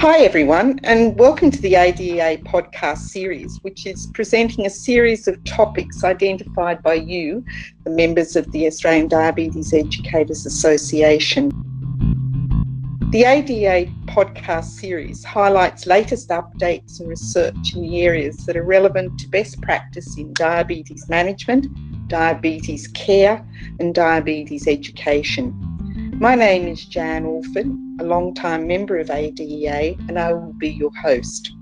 Hi, everyone, and welcome to the ADEA podcast series, which is presenting a series of topics identified by you, the members of the Australian Diabetes Educators Association. The ADEA podcast series highlights latest updates and research in the areas that are relevant to best practice in diabetes management, diabetes care, and diabetes education. My name is Jan Orford, a long-time member of ADEA, and I will be your host.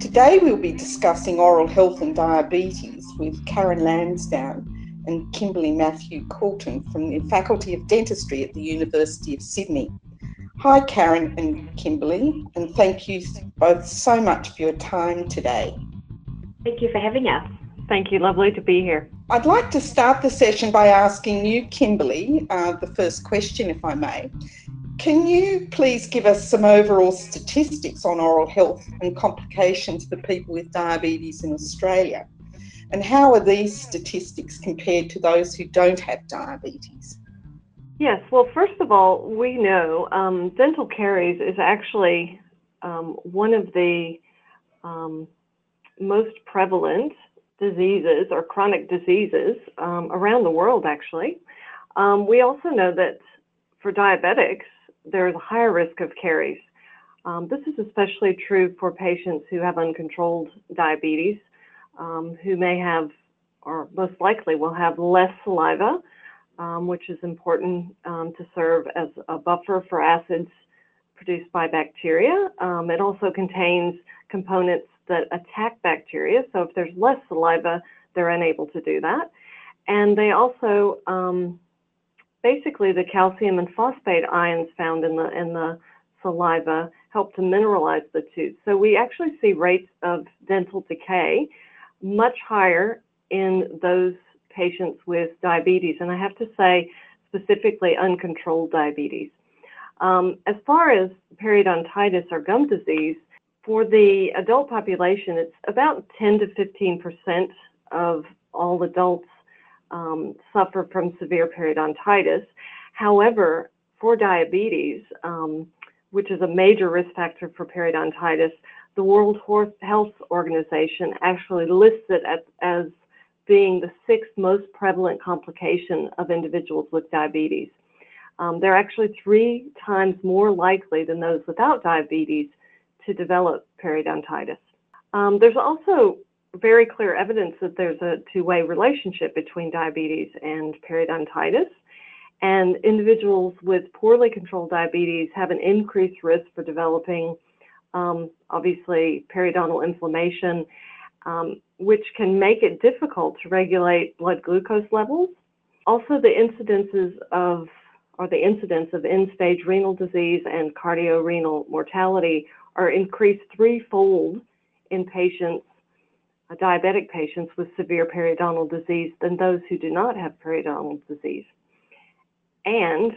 Today we'll be discussing oral health and diabetes with Karen Lansdowne and Kimberly Matthew Coulton from the Faculty of Dentistry at the University of Sydney. Hi, Karen and Kimberly, and thank you both so much for your time today. Thank you for having us. Thank you. Lovely to be here. I'd like to start the session by asking you, Kimberly, uh, the first question, if I may. Can you please give us some overall statistics on oral health and complications for people with diabetes in Australia? And how are these statistics compared to those who don't have diabetes? Yes, well, first of all, we know um, dental caries is actually um, one of the um, most prevalent diseases or chronic diseases um, around the world, actually. Um, we also know that for diabetics, there's a higher risk of caries. Um, this is especially true for patients who have uncontrolled diabetes, um, who may have, or most likely will have less saliva, um, which is important um, to serve as a buffer for acids produced by bacteria. it also contains components that attack bacteria. So if there's less saliva, they're unable to do that. And they also, um, basically, the calcium and phosphate ions found in the in the saliva help to mineralize the tooth. So we actually see rates of dental decay much higher in those patients with diabetes. And I have to say, specifically uncontrolled diabetes. Um, as far as periodontitis or gum disease, for the adult population, it's about 10 to 15 percent of all adults um, suffer from severe periodontitis. However, for diabetes, um, which is a major risk factor for periodontitis, the World Health Organization actually lists it as, as being the sixth most prevalent complication of individuals with diabetes. Um, they're actually three times more likely than those without diabetes to develop periodontitis. Um, there's also very clear evidence that there's a two-way relationship between diabetes and periodontitis. And individuals with poorly controlled diabetes have an increased risk for developing, um, obviously, periodontal inflammation, um, which can make it difficult to regulate blood glucose levels. Also, the incidences of or the incidence of end-stage renal disease and cardiorenal mortality are increased threefold in patients, uh, diabetic patients with severe periodontal disease than those who do not have periodontal disease. And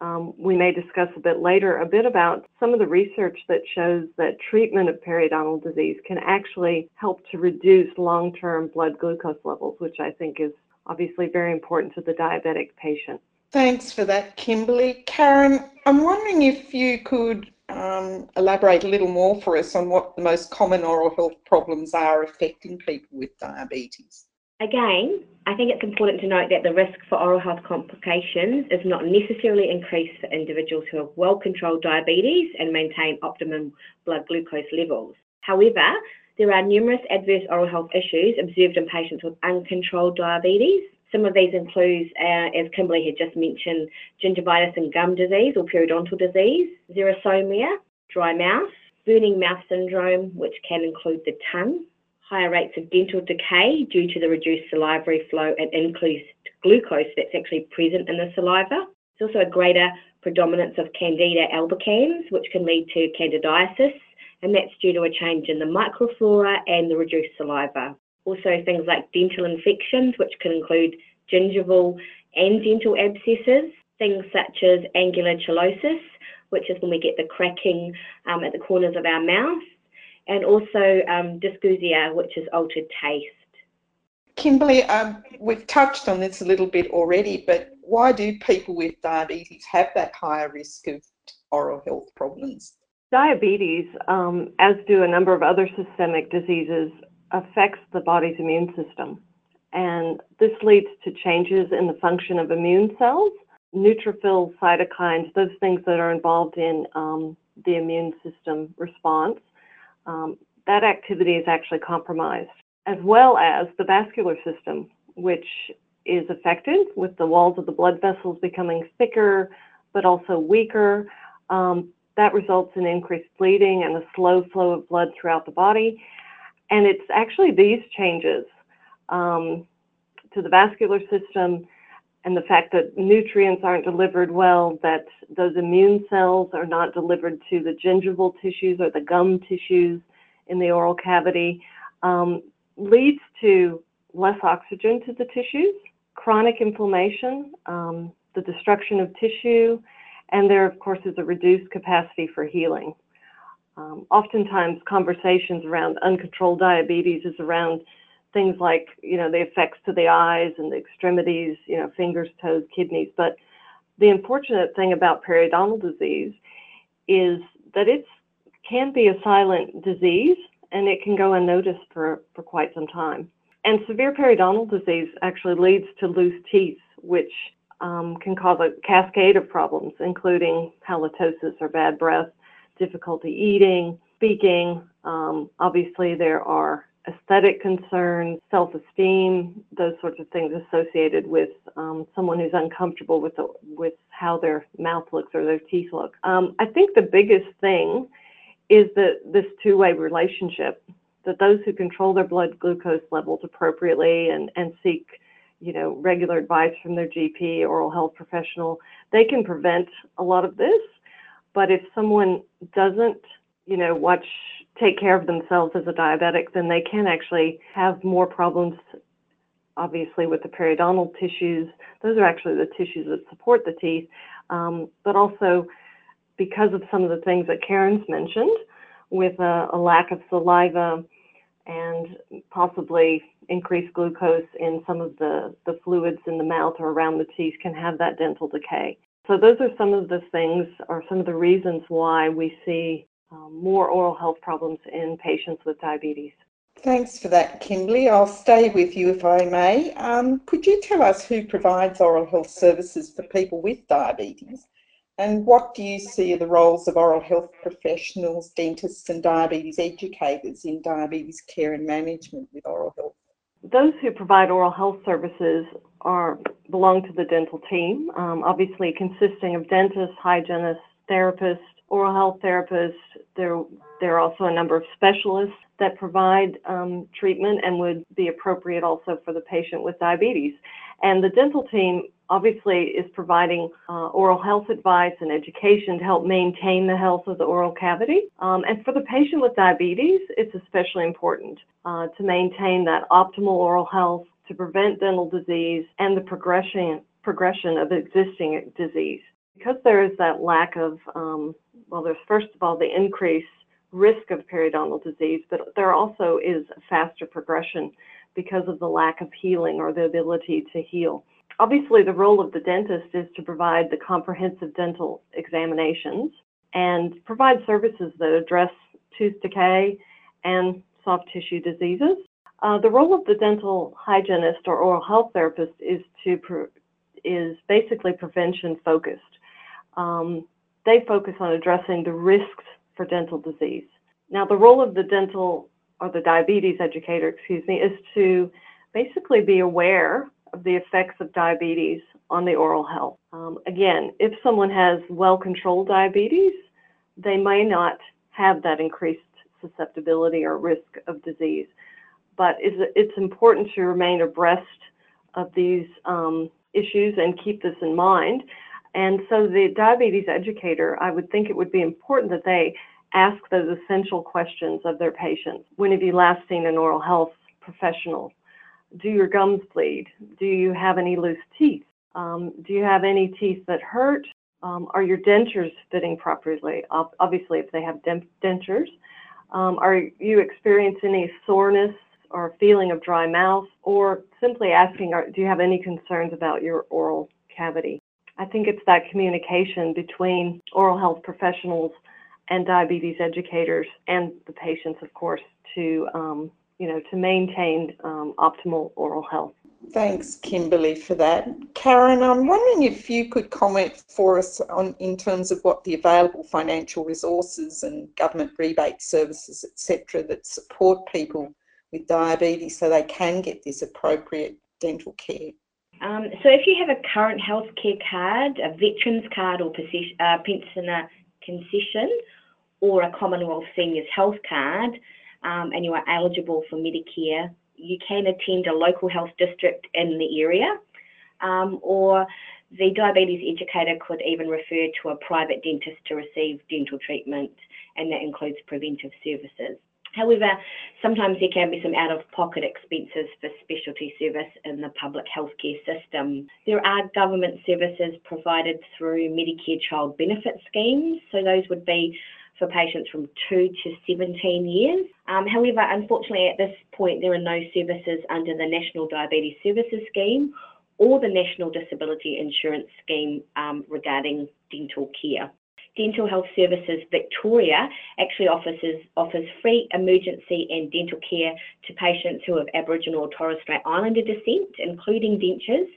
um, we may discuss a bit later a bit about some of the research that shows that treatment of periodontal disease can actually help to reduce long-term blood glucose levels, which I think is obviously very important to the diabetic patient. Thanks for that, Kimberly. Karen, I'm wondering if you could um, elaborate a little more for us on what the most common oral health problems are affecting people with diabetes? Again, I think it's important to note that the risk for oral health complications is not necessarily increased for individuals who have well controlled diabetes and maintain optimum blood glucose levels. However, there are numerous adverse oral health issues observed in patients with uncontrolled diabetes. Some of these include, uh, as Kimberly had just mentioned, gingivitis and gum disease or periodontal disease, xerostomia, dry mouth, burning mouth syndrome, which can include the tongue, higher rates of dental decay due to the reduced salivary flow and increased glucose that's actually present in the saliva. There's also a greater predominance of Candida albicans, which can lead to candidiasis, and that's due to a change in the microflora and the reduced saliva. Also, things like dental infections, which can include gingival and dental abscesses, things such as angular cheilosis, which is when we get the cracking um, at the corners of our mouth, and also um, dysgeusia, which is altered taste. Kimberly, um, we've touched on this a little bit already, but why do people with diabetes have that higher risk of oral health problems? Diabetes, um, as do a number of other systemic diseases, affects the body's immune system. And this leads to changes in the function of immune cells, neutrophils, cytokines, those things that are involved in um, the immune system response. Um, that activity is actually compromised, as well as the vascular system, which is affected with the walls of the blood vessels becoming thicker, but also weaker. Um, that results in increased bleeding and a slow flow of blood throughout the body. And it's actually these changes um, to the vascular system and the fact that nutrients aren't delivered well, that those immune cells are not delivered to the gingival tissues or the gum tissues in the oral cavity, um, leads to less oxygen to the tissues, chronic inflammation, um, the destruction of tissue, and there, of course, is a reduced capacity for healing. Um, oftentimes, conversations around uncontrolled diabetes is around things like, you know, the effects to the eyes and the extremities, you know, fingers, toes, kidneys. But the unfortunate thing about periodontal disease is that it can be a silent disease and it can go unnoticed for, for quite some time. And severe periodontal disease actually leads to loose teeth, which um, can cause a cascade of problems, including halitosis or bad breath, difficulty eating, speaking. Um, obviously, there are aesthetic concerns, self esteem, those sorts of things associated with um, someone who's uncomfortable with, the, with how their mouth looks or their teeth look. Um, I think the biggest thing is that this two way relationship that those who control their blood glucose levels appropriately and, and seek you know, regular advice from their GP, oral health professional, they can prevent a lot of this. But if someone doesn't, you know, watch, take care of themselves as a diabetic, then they can actually have more problems, obviously, with the periodontal tissues. Those are actually the tissues that support the teeth, um, but also because of some of the things that Karen's mentioned, with a, a lack of saliva and possibly increased glucose in some of the, the fluids in the mouth or around the teeth can have that dental decay. So those are some of the things or some of the reasons why we see um, more oral health problems in patients with diabetes. Thanks for that, Kimberly. I'll stay with you if I may. Um, could you tell us who provides oral health services for people with diabetes? And what do you see are the roles of oral health professionals, dentists, and diabetes educators in diabetes care and management with oral health? Those who provide oral health services are belong to the dental team, um, obviously consisting of dentists, hygienists, therapists, oral health therapists. There, there are also a number of specialists that provide um, treatment and would be appropriate also for the patient with diabetes. And the dental team obviously is providing uh, oral health advice and education to help maintain the health of the oral cavity. Um, and for the patient with diabetes, it's especially important uh, to maintain that optimal oral health to prevent dental disease and the progression progression of existing disease. Because there is that lack of, um, well, there's first of all the increased risk of periodontal disease, but there also is faster progression because of the lack of healing or the ability to heal. Obviously, the role of the dentist is to provide the comprehensive dental examinations and provide services that address tooth decay and soft tissue diseases. Uh, the role of the dental hygienist or oral health therapist is to is basically prevention focused. Um, they focus on addressing the risks for dental disease. Now, the role of the dental or the diabetes educator, excuse me, is to basically be aware of the effects of diabetes on the oral health. Um, again, if someone has well controlled diabetes, they may not have that increased susceptibility or risk of disease. But it's, it's important to remain abreast of these um, issues and keep this in mind. And so, the diabetes educator, I would think it would be important that they ask those essential questions of their patients. When have you last seen an oral health professional? Do your gums bleed? Do you have any loose teeth? Um, do you have any teeth that hurt? Um, are your dentures fitting properly? Obviously, if they have dentures. Um, are you experiencing any soreness or feeling of dry mouth? Or simply asking, do you have any concerns about your oral cavity? I think it's that communication between oral health professionals and diabetes educators and the patients, of course, to um, you know to maintain um, optimal oral health. Thanks, Kimberly, for that. Karen, I'm wondering if you could comment for us on in terms of what the available financial resources and government rebate services, etc., that support people with diabetes so they can get this appropriate dental care. Um, so if you have a current healthcare card, a veterans card or uh, pensioner concession, or a Commonwealth Seniors Health Card, um, and you are eligible for Medicare, you can attend a local health district in the area, um, or the diabetes educator could even refer to a private dentist to receive dental treatment, and that includes preventive services. However, sometimes there can be some out of pocket expenses for specialty service in the public healthcare system. There are government services provided through Medicare child benefit schemes, so those would be for patients from 2 to 17 years. Um, however, unfortunately, at this point, there are no services under the National Diabetes Services Scheme or the National Disability Insurance Scheme um, regarding dental care. Dental Health Services Victoria actually offers, offers free emergency and dental care to patients who have Aboriginal or Torres Strait Islander descent, including dentures,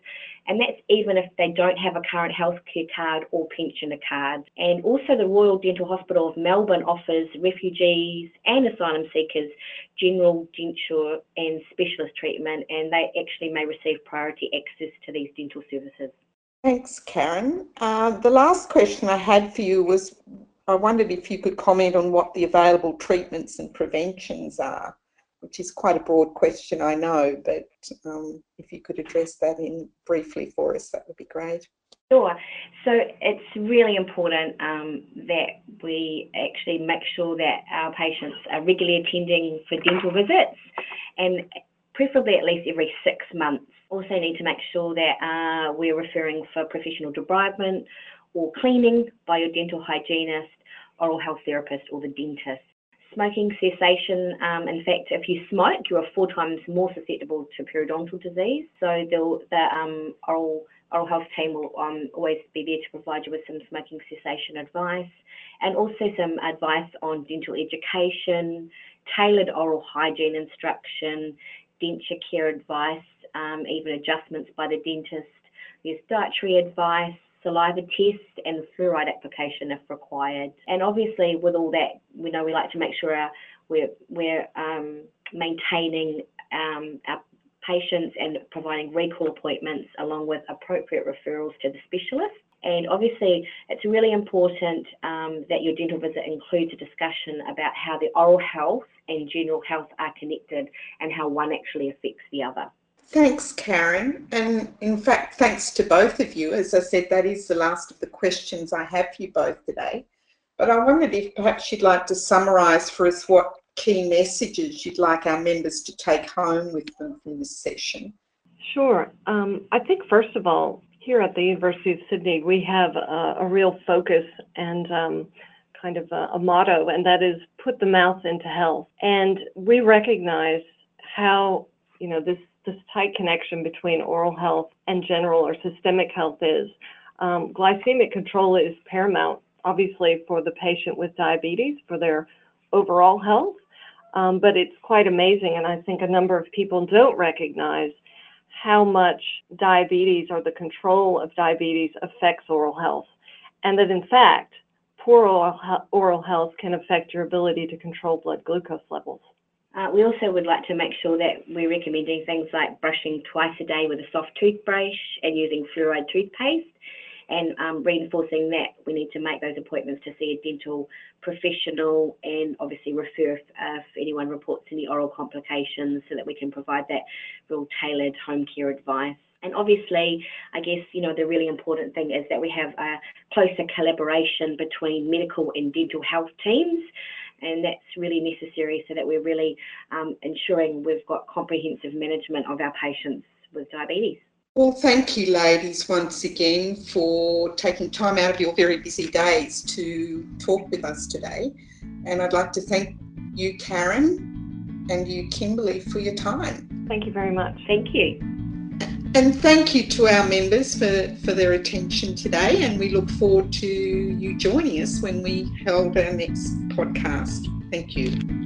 and that's even if they don't have a current healthcare card or pensioner card. And also, the Royal Dental Hospital of Melbourne offers refugees and asylum seekers general denture and specialist treatment, and they actually may receive priority access to these dental services. Thanks, Karen. Uh, the last question I had for you was I wondered if you could comment on what the available treatments and preventions are, which is quite a broad question, I know, but um, if you could address that in briefly for us, that would be great. Sure. So it's really important um, that we actually make sure that our patients are regularly attending for dental visits and preferably at least every six months. Also need to make sure that uh, we're referring for professional debridement or cleaning by your dental hygienist, oral health therapist or the dentist. Smoking cessation, um, in fact, if you smoke, you are four times more susceptible to periodontal disease. So the, um, oral, oral health team will um, always be there to provide you with some smoking cessation advice and also some advice on dental education, tailored oral hygiene instruction, denture care advice, um, even adjustments by the dentist. There's dietary advice, saliva test, and fluoride application if required. And obviously, with all that, we know we like to make sure we're, we're um, maintaining um, our patients and providing recall appointments along with appropriate referrals to the specialist. And obviously, it's really important um, that your dental visit includes a discussion about how the oral health and general health are connected and how one actually affects the other. Thanks, Karen. And in fact, thanks to both of you. As I said, that is the last of the questions I have for you both today. But I wondered if perhaps you'd like to summarise for us what key messages you'd like our members to take home with them from this session. Sure. Um, I think, first of all, here at the University of Sydney, we have a, a real focus and um, kind of a, a, motto, and that is put the mouth into health. And we recognize how, you know, this, this tight connection between oral health and general or systemic health is. Um, glycemic control is paramount, obviously, for the patient with diabetes, for their overall health. Um, but it's quite amazing, and I think a number of people don't recognize how much diabetes or the control of diabetes affects oral health, and that in fact, poor oral health can affect your ability to control blood glucose levels. Uh, we also would like to make sure that we're recommending things like brushing twice a day with a soft toothbrush and using fluoride toothpaste and um, reinforcing that we need to make those appointments to see a dental professional and obviously refer if, uh, if anyone reports any oral complications so that we can provide that real tailored home care advice. And obviously, I guess, you know, the really important thing is that we have a closer collaboration between medical and dental health teams. And that's really necessary so that we're really um, ensuring we've got comprehensive management of our patients with diabetes. Well, thank you, ladies, once again for taking time out of your very busy days to talk with us today. And I'd like to thank you, Karen, and you, Kimberly, for your time. Thank you very much. Thank you. And thank you to our members for, for their attention today. And we look forward to you joining us when we hold our next podcast. Thank you.